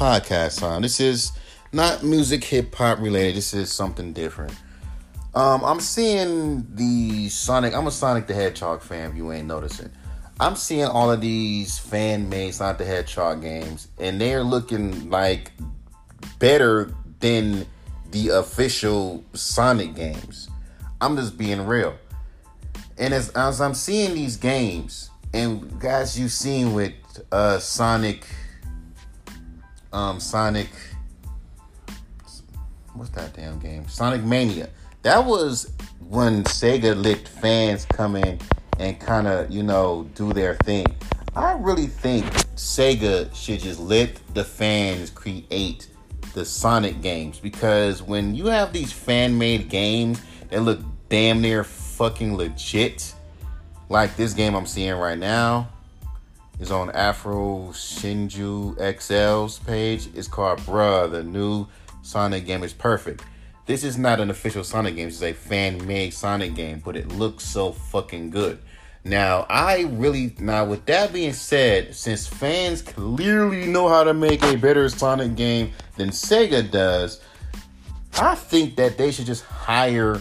podcast time. This is not music hip hop related. This is something different. Um, I'm seeing the Sonic. I'm a Sonic the Hedgehog fan. If you ain't noticing, I'm seeing all of these fan made Sonic the Hedgehog games, and they're looking like better than the official Sonic games. I'm just being real. And as, as I'm seeing these games, and guys, you've seen with uh, Sonic, um, Sonic, what's that damn game? Sonic Mania. That was when Sega let fans come in and kind of, you know, do their thing. I really think Sega should just let the fans create the Sonic games because when you have these fan made games that look damn near fucking legit, like this game I'm seeing right now is on Afro Shinju XL's page. It's called Bruh, the new Sonic game is perfect. This is not an official Sonic game, it's a fan made Sonic game, but it looks so fucking good. Now, I really now with that being said, since fans clearly know how to make a better Sonic game than Sega does, I think that they should just hire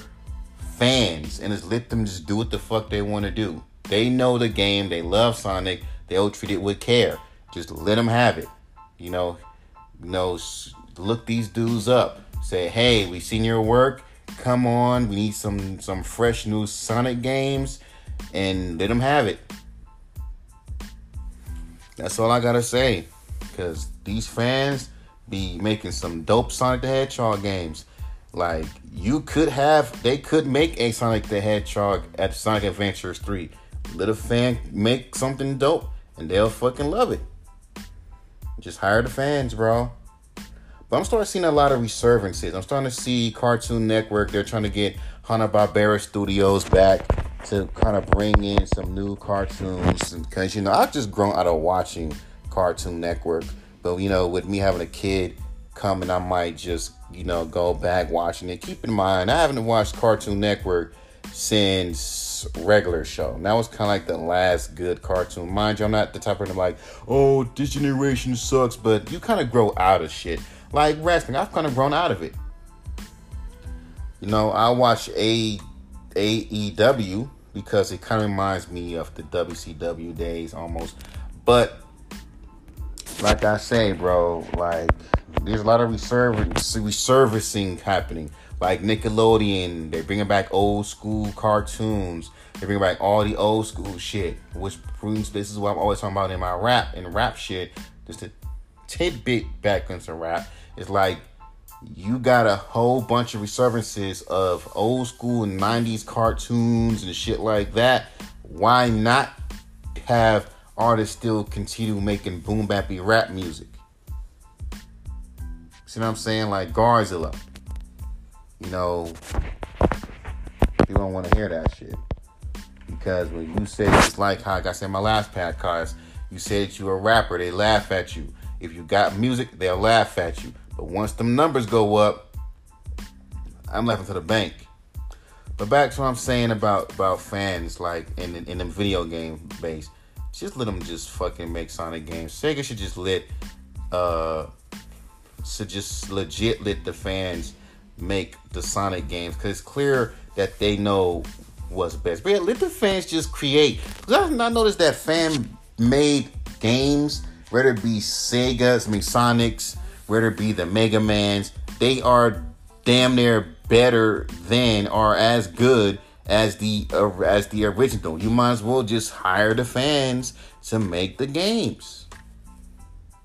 fans and just let them just do what the fuck they want to do. They know the game, they love Sonic, they'll treat it with care. Just let them have it. You know, you know, look these dudes up. Say, hey, we seen your work. Come on, we need some some fresh new Sonic games and let them have it. That's all I gotta say. Cause these fans be making some dope Sonic the Hedgehog games. Like you could have, they could make a Sonic the Hedgehog at Sonic Adventures 3. Let a fan make something dope, and they'll fucking love it. Just hire the fans, bro. But I'm starting to see a lot of resurgences. I'm starting to see Cartoon Network. They're trying to get Hanna Barbera Studios back to kind of bring in some new cartoons because you know I've just grown out of watching Cartoon Network, but you know with me having a kid coming, I might just you know go back watching it. Keep in mind I haven't watched Cartoon Network since regular show. And that was kind of like the last good cartoon. Mind you, I'm not the type of person like, oh, this generation sucks, but you kind of grow out of shit. Like wrestling, I've kind of grown out of it. You know, I watch a AEW because it kind of reminds me of the WCW days almost. But like I say, bro, like there's a lot of resurfacing happening. Like Nickelodeon, they're bringing back old school cartoons. They bring back all the old school shit, which proves this is what I'm always talking about in my rap and rap shit. Just a tidbit back into rap. It's like you got a whole bunch of resurgences of old school 90s cartoons and shit like that. Why not have artists still continue making boom bappy rap music? See what I'm saying? Like Garzilla. You know, you don't want to hear that shit. Because when you say it's like how I said in my last podcast, you say that you're a rapper, they laugh at you. If you got music, they'll laugh at you. But once them numbers go up, I'm laughing to the bank. But back to what I'm saying about about fans, like in in the video game base, just let them just fucking make Sonic games. Sega should just let uh should just legit let the fans make the Sonic games because it's clear that they know what's best. But yeah, let the fans just create. Because I noticed that fan made games, whether it be Sega's, I mean Sonic's, whether it be the Mega Mans, they are damn near better than or as good as the uh, as the original. You might as well just hire the fans to make the games.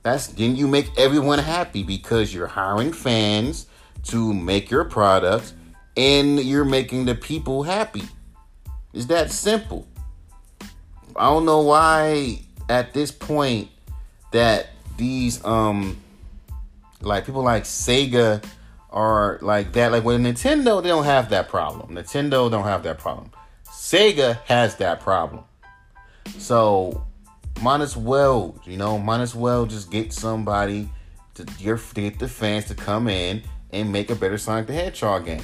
That's then you make everyone happy because you're hiring fans to make your product and you're making the people happy. It's that simple. I don't know why at this point that these um like people like Sega are like that. Like with Nintendo, they don't have that problem. Nintendo don't have that problem. Sega has that problem. So might as well, you know, might as well just get somebody to, your, to get the fans to come in and make a better Sonic the Hedgehog game.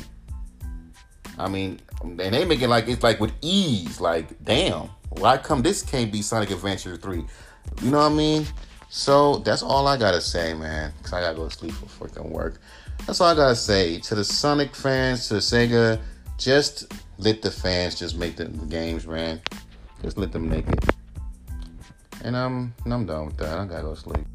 I mean, and they make it like it's like with ease. Like, damn, why come this can't be Sonic Adventure three? You know what I mean? So that's all I gotta say, man. Cause I gotta go to sleep for freaking work. That's all I gotta say to the Sonic fans, to the Sega. Just let the fans just make the games, man. Just let them make it. And I'm, and I'm done with that. I gotta go sleep.